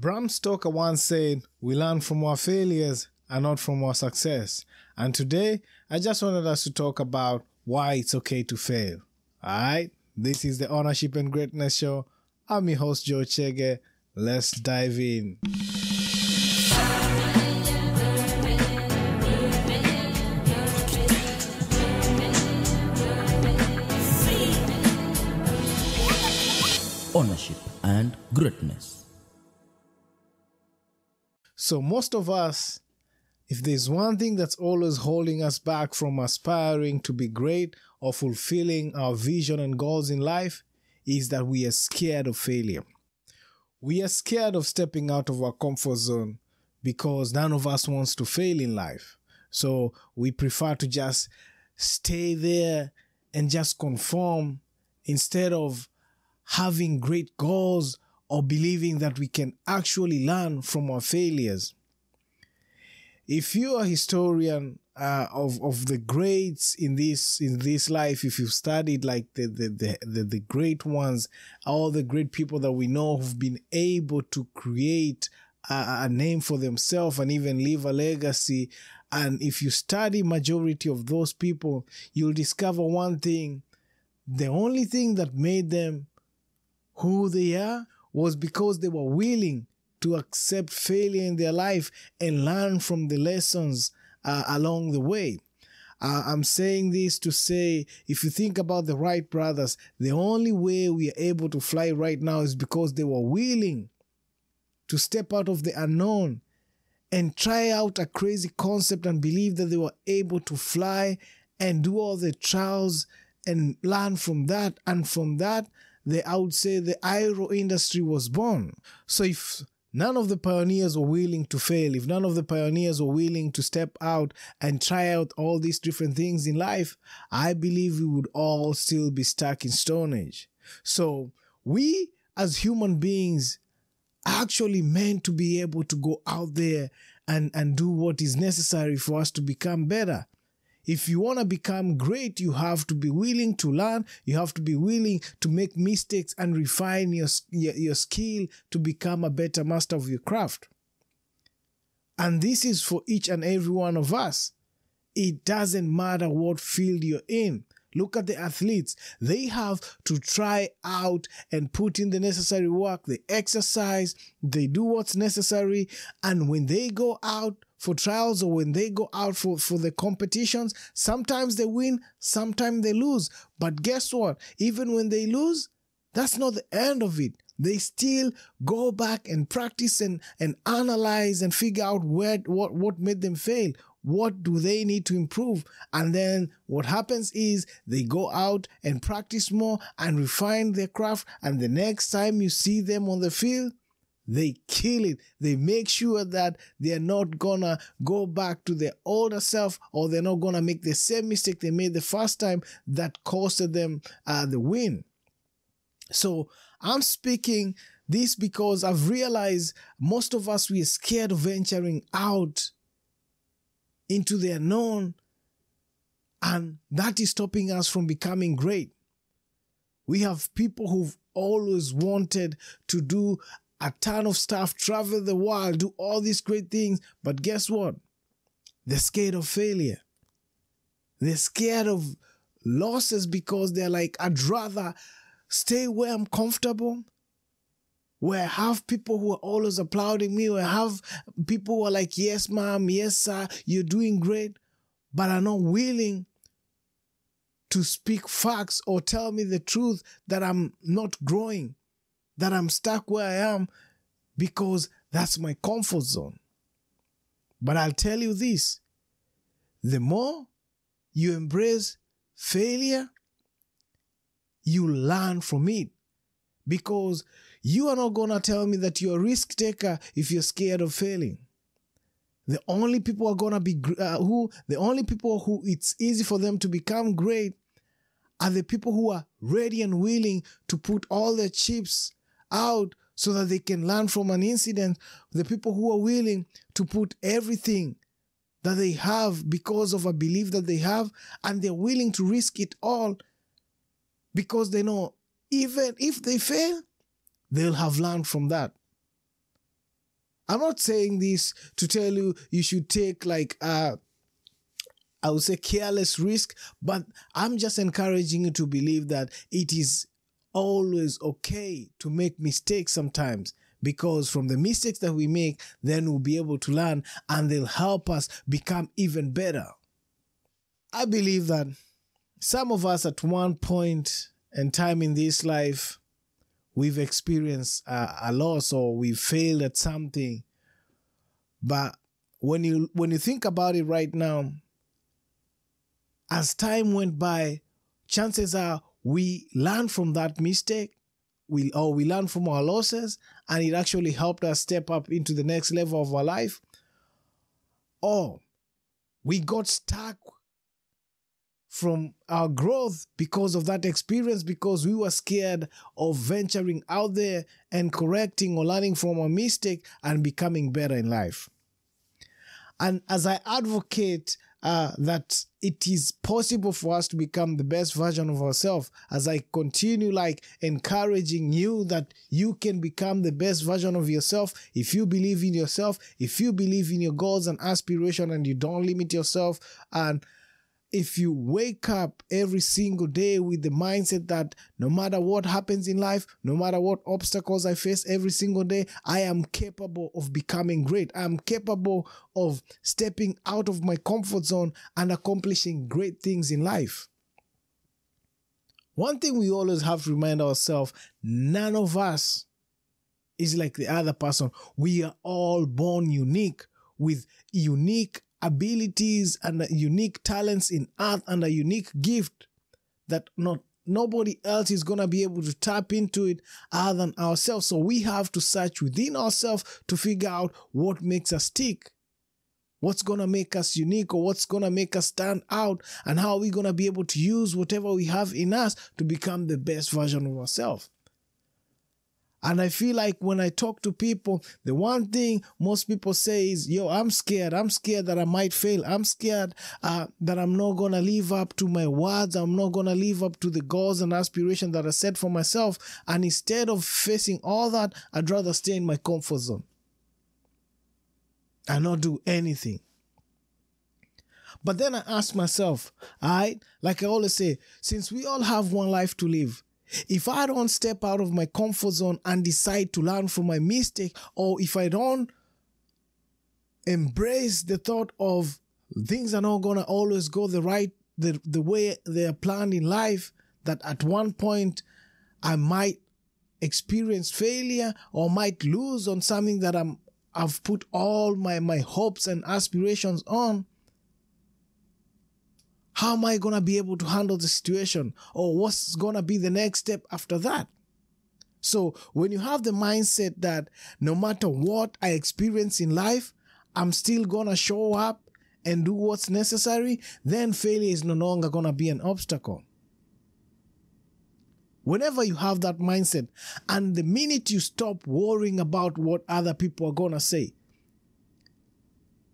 Bram Stoker once said, We learn from our failures and not from our success. And today, I just wanted us to talk about why it's okay to fail. Alright, this is the Ownership and Greatness Show. I'm your host, Joe Chege. Let's dive in. ownership and greatness. So, most of us, if there's one thing that's always holding us back from aspiring to be great or fulfilling our vision and goals in life, is that we are scared of failure. We are scared of stepping out of our comfort zone because none of us wants to fail in life. So, we prefer to just stay there and just conform instead of having great goals or believing that we can actually learn from our failures. If you're a historian uh, of of the greats in this in this life, if you've studied like the the, the the the great ones, all the great people that we know who've been able to create a, a name for themselves and even leave a legacy, and if you study majority of those people, you'll discover one thing: the only thing that made them who they are was because they were willing to accept failure in their life and learn from the lessons uh, along the way. Uh, I'm saying this to say if you think about the Wright brothers, the only way we are able to fly right now is because they were willing to step out of the unknown and try out a crazy concept and believe that they were able to fly and do all the trials and learn from that. And from that, the, I would say the aero industry was born. So if none of the pioneers were willing to fail, if none of the pioneers were willing to step out and try out all these different things in life, I believe we would all still be stuck in Stone Age. So we as human beings are actually meant to be able to go out there and, and do what is necessary for us to become better. If you want to become great, you have to be willing to learn. You have to be willing to make mistakes and refine your, your, skill to become a better master of your craft. And this is for each and every one of us. It doesn't matter what field you're in. Look at the athletes. They have to try out and put in the necessary work. They exercise, they do what's necessary. And when they go out for trials or when they go out for, for the competitions, sometimes they win, sometimes they lose. But guess what? Even when they lose, that's not the end of it. They still go back and practice and, and analyze and figure out where what, what made them fail, what do they need to improve? And then what happens is they go out and practice more and refine their craft and the next time you see them on the field they kill it. They make sure that they're not gonna go back to their older self or they're not gonna make the same mistake they made the first time that costed them uh, the win. So i'm speaking this because i've realized most of us we're scared of venturing out into the unknown, and that is stopping us from becoming great. We have people who've always wanted to do a ton of stuff, travel the world, do all these great things, but guess what? They're scared of failure. They're scared of losses because they're like, I'd rather stay where I'm comfortable where I have people who are always applauding me, where I have people who are like, yes, ma'am, yes, sir, you're doing great, but are not willing to speak facts or tell me the truth that I'm not growing, that I'm stuck where I am because that's my comfort zone. But I'll tell you this the more you embrace failure, you learn from it because you are not going to tell me that you're a risk taker if you're scared of failing. The only people are going to be uh, who, the only people who it's easy for them to become great are the people who are ready and willing to put all their chips out so that they can learn from an incident. The people who are willing to put everything that they have because of a belief that they have, and they're willing to risk it all because they know even if they fail, they'll have learned from that. I'm not saying this to tell you you should take like uh I would say careless risk, but I'm just encouraging you to believe that it is always okay to make mistakes sometimes because from the mistakes that we make, then we'll be able to learn and they'll help us become even better. I believe that some of us at one point in time in this life, we've experienced a, a loss or we've failed at something. But when you when you think about it right now, as time went by, chances are we learn from that mistake, we or we learn from our losses, and it actually helped us step up into the next level of our life. Or we got stuck from our growth because of that experience because we were scared of venturing out there and correcting or learning from a mistake and becoming better in life. And as I advocate uh, that it is possible for us to become the best version of ourselves, as I continue like encouraging you that you can become the best version of yourself if you believe in yourself, if you believe in your goals and aspiration, and you don't limit yourself and if you wake up every single day with the mindset that no matter what happens in life, no matter what obstacles I face every single day, I am capable of becoming great. I am capable of stepping out of my comfort zone and accomplishing great things in life. One thing we always have to remind ourselves none of us is like the other person. We are all born unique with unique abilities and unique talents in art and a unique gift that not nobody else is going to be able to tap into it other than ourselves. So we have to search within ourselves to figure out what makes us tick what's going to make us unique or what's going to make us stand out and how are we going to be able to use whatever we have in us to become the best version of ourselves and I feel like when I talk to people, the one thing most people say is, yo, I'm scared. I'm scared that I might fail. I'm scared uh, that I'm not going to live up to my words. I'm not going to live up to the goals and aspirations that I set for myself. And instead of facing all that, I'd rather stay in my comfort zone and not do anything. But then I ask myself, all right, like I always say, since we all have one life to live, if I don't step out of my comfort zone and decide to learn from my mistake, or if I don't embrace the thought of things are not gonna always go the right the, the way they are planned in life, that at one point I might experience failure or might lose on something that I'm I've put all my, my hopes and aspirations on, how am I going to be able to handle the situation? Or what's going to be the next step after that? So when you have the mindset that no matter what I experience in life, I'm still going to show up and do what's necessary, then failure is no longer going to be an obstacle. Whenever you have that mindset, and the minute you stop worrying about what other people are going to say,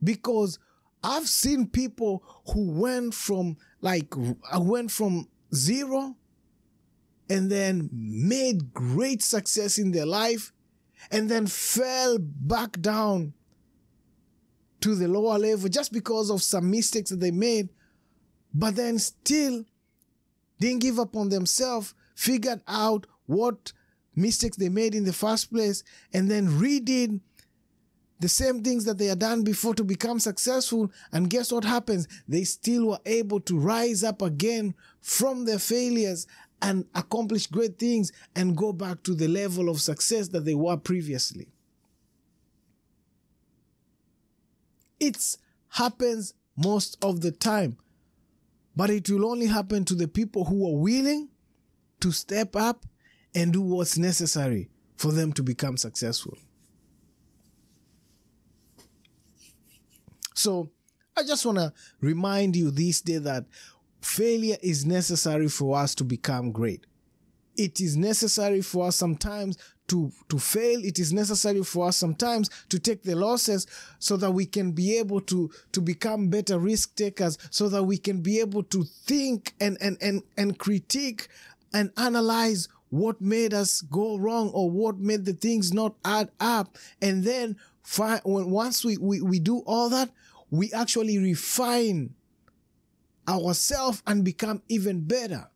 because I've seen people who went from like I went from zero and then made great success in their life and then fell back down to the lower level just because of some mistakes that they made, but then still didn't give up on themselves, figured out what mistakes they made in the first place, and then redid the same things that they had done before to become successful. And guess what happens? They still were able to rise up again from their failures and accomplish great things and go back to the level of success that they were previously. It happens most of the time, but it will only happen to the people who are willing to step up and do what's necessary for them to become successful. So I just want to remind you this day that failure is necessary for us to become great. It is necessary for us sometimes to, to fail. It is necessary for us sometimes to take the losses so that we can be able to, to become better risk takers, so that we can be able to think and, and, and, and critique and analyze what made us go wrong or what made the things not add up. And then when, once we, we, we do all that, we actually refine ourselves and become even better.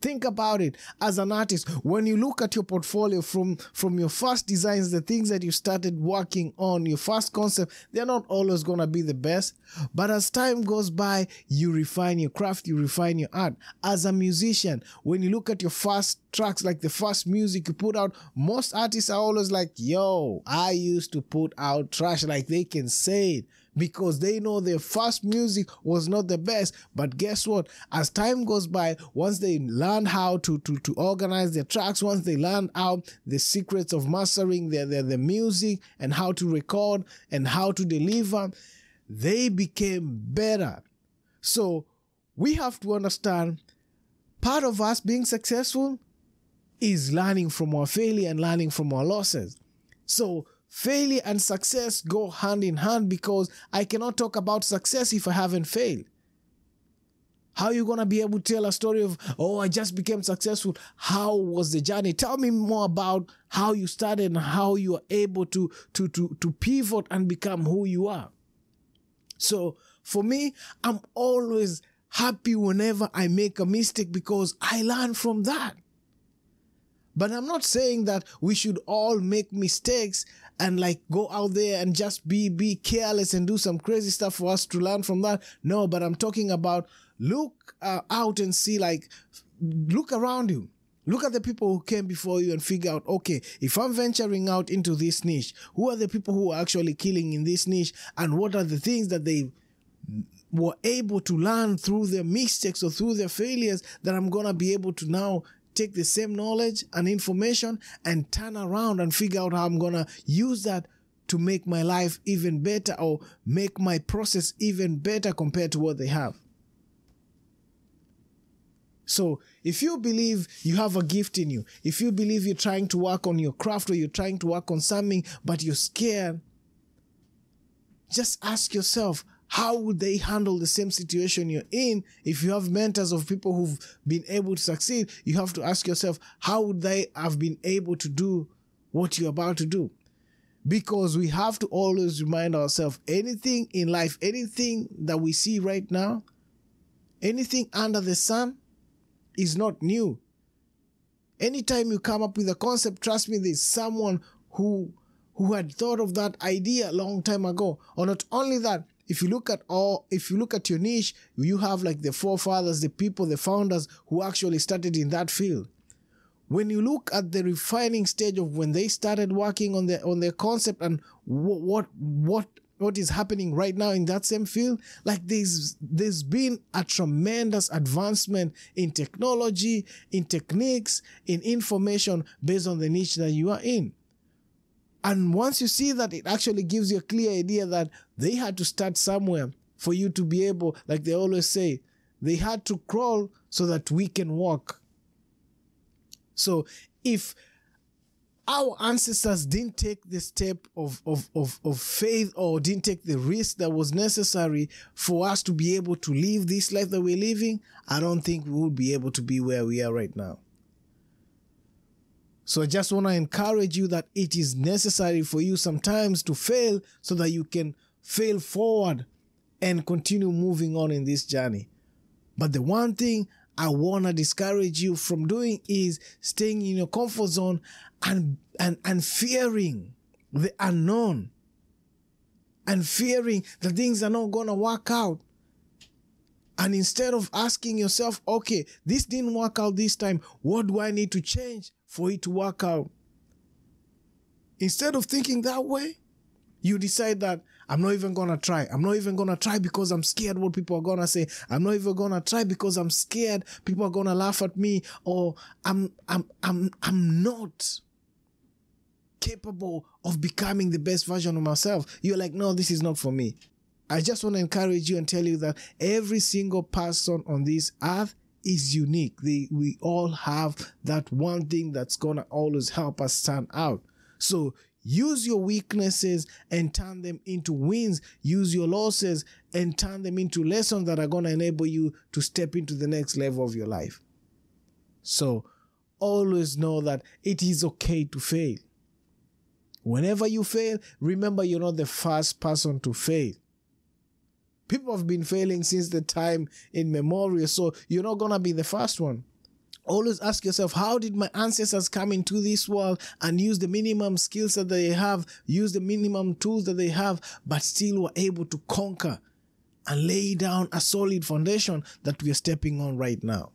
Think about it as an artist. When you look at your portfolio from, from your first designs, the things that you started working on, your first concept, they're not always going to be the best. But as time goes by, you refine your craft, you refine your art. As a musician, when you look at your first tracks, like the first music you put out, most artists are always like, yo, I used to put out trash, like they can say it because they know their first music was not the best. But guess what? As time goes by, once they learn how to, to, to organize their tracks, once they learn out the secrets of mastering their, their, their music and how to record and how to deliver, they became better. So we have to understand part of us being successful is learning from our failure and learning from our losses. So failure and success go hand in hand because I cannot talk about success if I haven't failed. How are you going to be able to tell a story of, oh, I just became successful? How was the journey? Tell me more about how you started and how you are able to, to, to, to pivot and become who you are. So for me, I'm always happy whenever I make a mistake because I learn from that. But I'm not saying that we should all make mistakes and like go out there and just be be careless and do some crazy stuff for us to learn from that. No, but I'm talking about look uh, out and see like look around you. Look at the people who came before you and figure out, okay, if I'm venturing out into this niche, who are the people who are actually killing in this niche and what are the things that they were able to learn through their mistakes or through their failures that I'm to be able to now take the same knowledge and information and turn around and figure out how I'm going to use that to make my life even better or make my process even better compared to what they have. So, if you believe you have a gift in you, if you believe you're trying to work on your craft or you're trying to work on something, but you're scared, just ask yourself, how would they handle the same situation you're in? If you have mentors of people who've been able to succeed, you have to ask yourself, how would they have been able to do what you're about to do? Because we have to always remind ourselves anything in life, anything that we see right now, anything under the sun is not new. Anytime you come up with a concept, trust me, there's someone who who had thought of that idea a long time ago. Or not only that, if you look at all if you look at your niche you have like the forefathers the people the founders who actually started in that field. When you look at the refining stage of when they started working on their on their concept and what what what what is happening right now in that same field like there's there's been a tremendous advancement in technology in techniques in information based on the niche that you are in and once you see that, it actually gives you a clear idea that they had to start somewhere for you to be able, like they always say, they had to crawl so that we can walk. So if our ancestors didn't take the step of, of, of, of faith or didn't take the risk that was necessary for us to be able to live this life that we're living, I don't think we would be able to be where we are right now. So I just want to encourage you that it is necessary for you sometimes to fail so that you can fail forward and continue moving on in this journey. But the one thing I want to discourage you from doing is staying in your comfort zone and, and, and fearing the unknown and fearing that things are not going to work out. And instead of asking yourself, okay, this didn't work out this time, what do I need to change? For it to work out. Instead of thinking that way, you decide that I'm not even gonna try. I'm not even gonna try because I'm scared what people are gonna say. I'm not even gonna try because I'm scared people are gonna laugh at me or I'm I'm I'm I'm not capable of becoming the best version of myself. You're like, no, this is not for me. I just want to encourage you and tell you that every single person on this earth is unique. They, we all have that one thing that's going to always help us stand out. So Use your weaknesses and turn them into wins. Use your losses and turn them into lessons that are going to enable you to step into the next level of your life. So always know that it is okay to fail. Whenever you fail, remember you're not the first person to fail. People have been failing since the time in memorial, so you're not going to be the first one. Always ask yourself, how did my ancestors come into this world and use the minimum skills that they have, use the minimum tools that they have, but still were able to conquer and lay down a solid foundation that we are stepping on right now?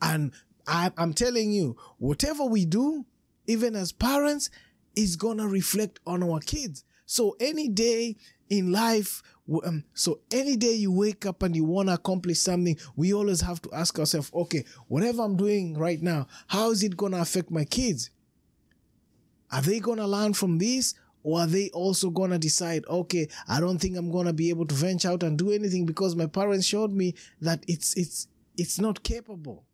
And I, am telling you, whatever we do, even as parents, is going to reflect on our kids. So any day in life, um, so any day you wake up and you want to accomplish something, we always have to ask ourselves, okay, whatever I'm doing right now, how is it going to affect my kids? Are they going to learn from this? Or are they also going to decide, okay, I don't think I'm going to be able to venture out and do anything because my parents showed me that it's, it's, it's not capable.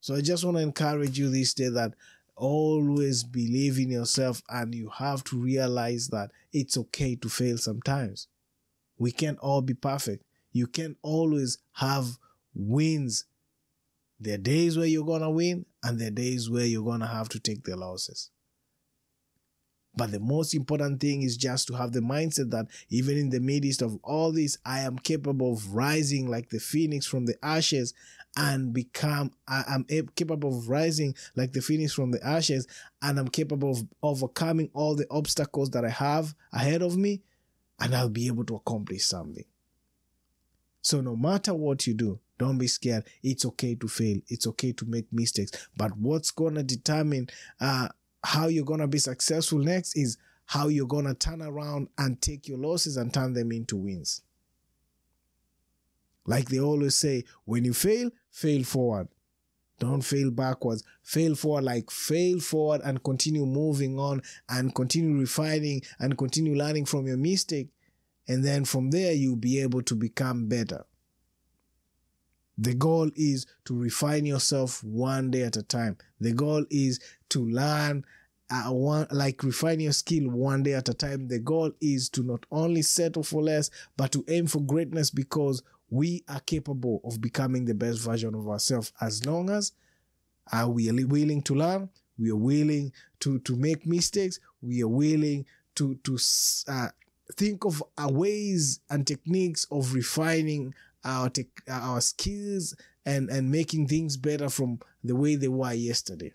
So I just want to encourage you this day that always believe in yourself and you have to realize that it's okay to fail sometimes. We can't all be perfect. You can't always have wins. There are days where you're going to win and there are days where you're going to have to take the losses. But the most important thing is just to have the mindset that even in the midst of all this, I am capable of rising like the phoenix from the ashes and become, I am capable of rising like the phoenix from the ashes and I'm capable of overcoming all the obstacles that I have ahead of me and I'll be able to accomplish something. So no matter what you do, don't be scared. It's okay to fail. It's okay to make mistakes. But what's to determine uh, how you're to be successful next is how you're to turn around and take your losses and turn them into wins. Like they always say, when you fail, fail forward. Don't fail backwards. Fail forward, like fail forward and continue moving on and continue refining and continue learning from your mistake. And then from there, you'll be able to become better. The goal is to refine yourself one day at a time. The goal is to learn uh, one like refine your skill one day at a time. The goal is to not only settle for less, but to aim for greatness because we are capable of becoming the best version of ourselves as long as are we willing to learn we are willing to to make mistakes we are willing to to uh, think of ways and techniques of refining our te- our skills and and making things better from the way they were yesterday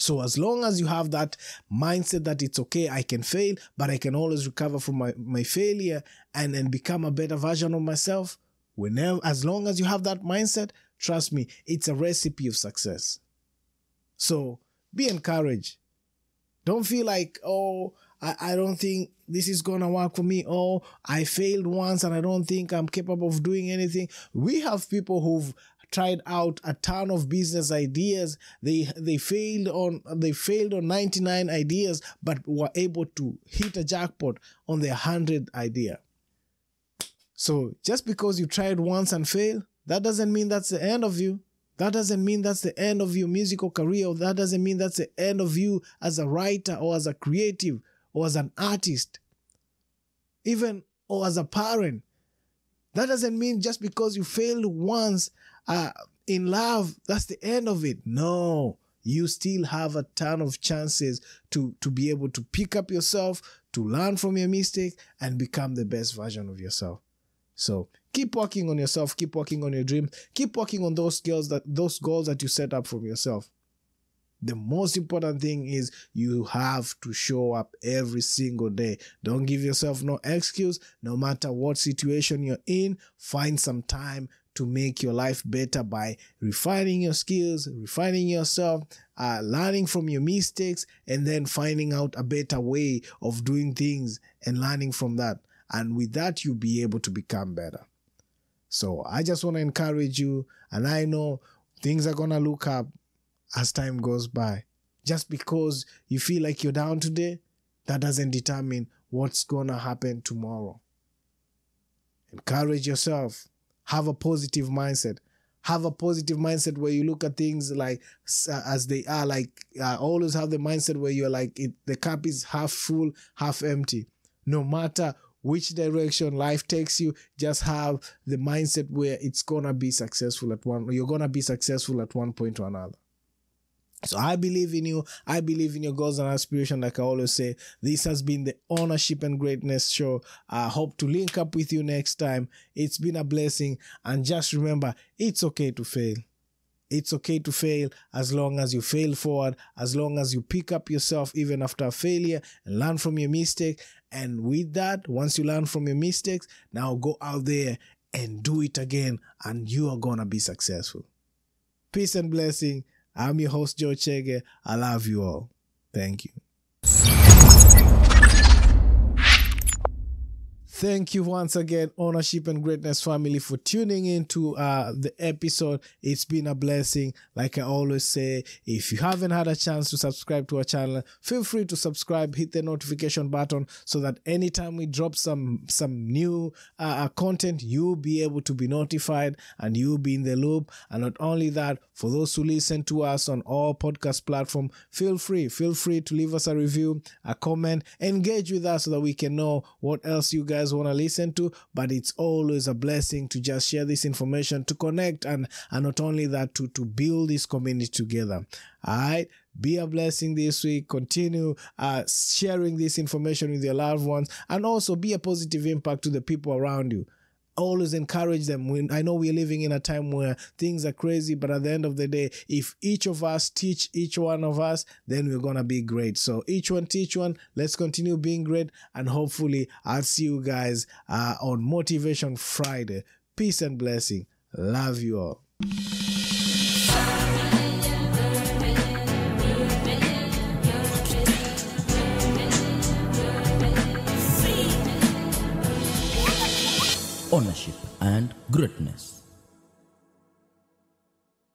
so as long as you have that mindset that it's okay, I can fail, but I can always recover from my, my failure and, and become a better version of myself. Whenever, as long as you have that mindset, trust me, it's a recipe of success. So be encouraged. Don't feel like, oh, I, I don't think this is gonna work for me. Oh, I failed once and I don't think I'm capable of doing anything. We have people who've tried out a ton of business ideas. They they failed on they failed on 99 ideas, but were able to hit a jackpot on their 100 idea. So just because you tried once and failed, that doesn't mean that's the end of you. That doesn't mean that's the end of your musical career. that doesn't mean that's the end of you as a writer or as a creative or as an artist. Even or as a parent. That doesn't mean just because you failed once uh, in love, that's the end of it. No, you still have a ton of chances to, to be able to pick up yourself, to learn from your mistake, and become the best version of yourself. So keep working on yourself, keep working on your dream, keep working on those skills that those goals that you set up for yourself. The most important thing is you have to show up every single day. Don't give yourself no excuse. No matter what situation you're in, find some time to make your life better by refining your skills, refining yourself, uh, learning from your mistakes, and then finding out a better way of doing things and learning from that. And with that, you'll be able to become better. So I just want to encourage you, and I know things are going to look up as time goes by. Just because you feel like you're down today, that doesn't determine what's going to happen tomorrow. Encourage yourself have a positive mindset. have a positive mindset where you look at things like uh, as they are like uh, always have the mindset where you're like it, the cup is half full half empty no matter which direction life takes you just have the mindset where it's gonna be successful at one you're gonna be successful at one point or another so I believe in you. I believe in your goals and aspiration. Like I always say, this has been the ownership and greatness show. I hope to link up with you next time. It's been a blessing. And just remember, it's okay to fail. It's okay to fail as long as you fail forward, as long as you pick up yourself even after a failure and learn from your mistake. And with that, once you learn from your mistakes, now go out there and do it again, and you are gonna be successful. Peace and blessing. I'm your host, Joe Chege. I love you all. Thank you. Thank you once again, Ownership and Greatness family, for tuning into uh, the episode. It's been a blessing. Like I always say, if you haven't had a chance to subscribe to our channel, feel free to subscribe, hit the notification button so that anytime we drop some some new uh, uh content, you'll be able to be notified and you'll be in the loop. And not only that, for those who listen to us on all podcast platform, feel free, feel free to leave us a review, a comment, engage with us so that we can know what else you guys want to listen to. But it's always a blessing to just share this information, to connect, and and not only that, to to build this community together. All right. Be a blessing this week. Continue uh, sharing this information with your loved ones and also be a positive impact to the people around you always encourage them. When I know we're living in a time where things are crazy, but at the end of the day, if each of us teach each one of us, then we're gonna be great. So each one teach one. Let's continue being great, and hopefully, I'll see you guys uh, on Motivation Friday. Peace and blessing. Love you all. Ownership and greatness.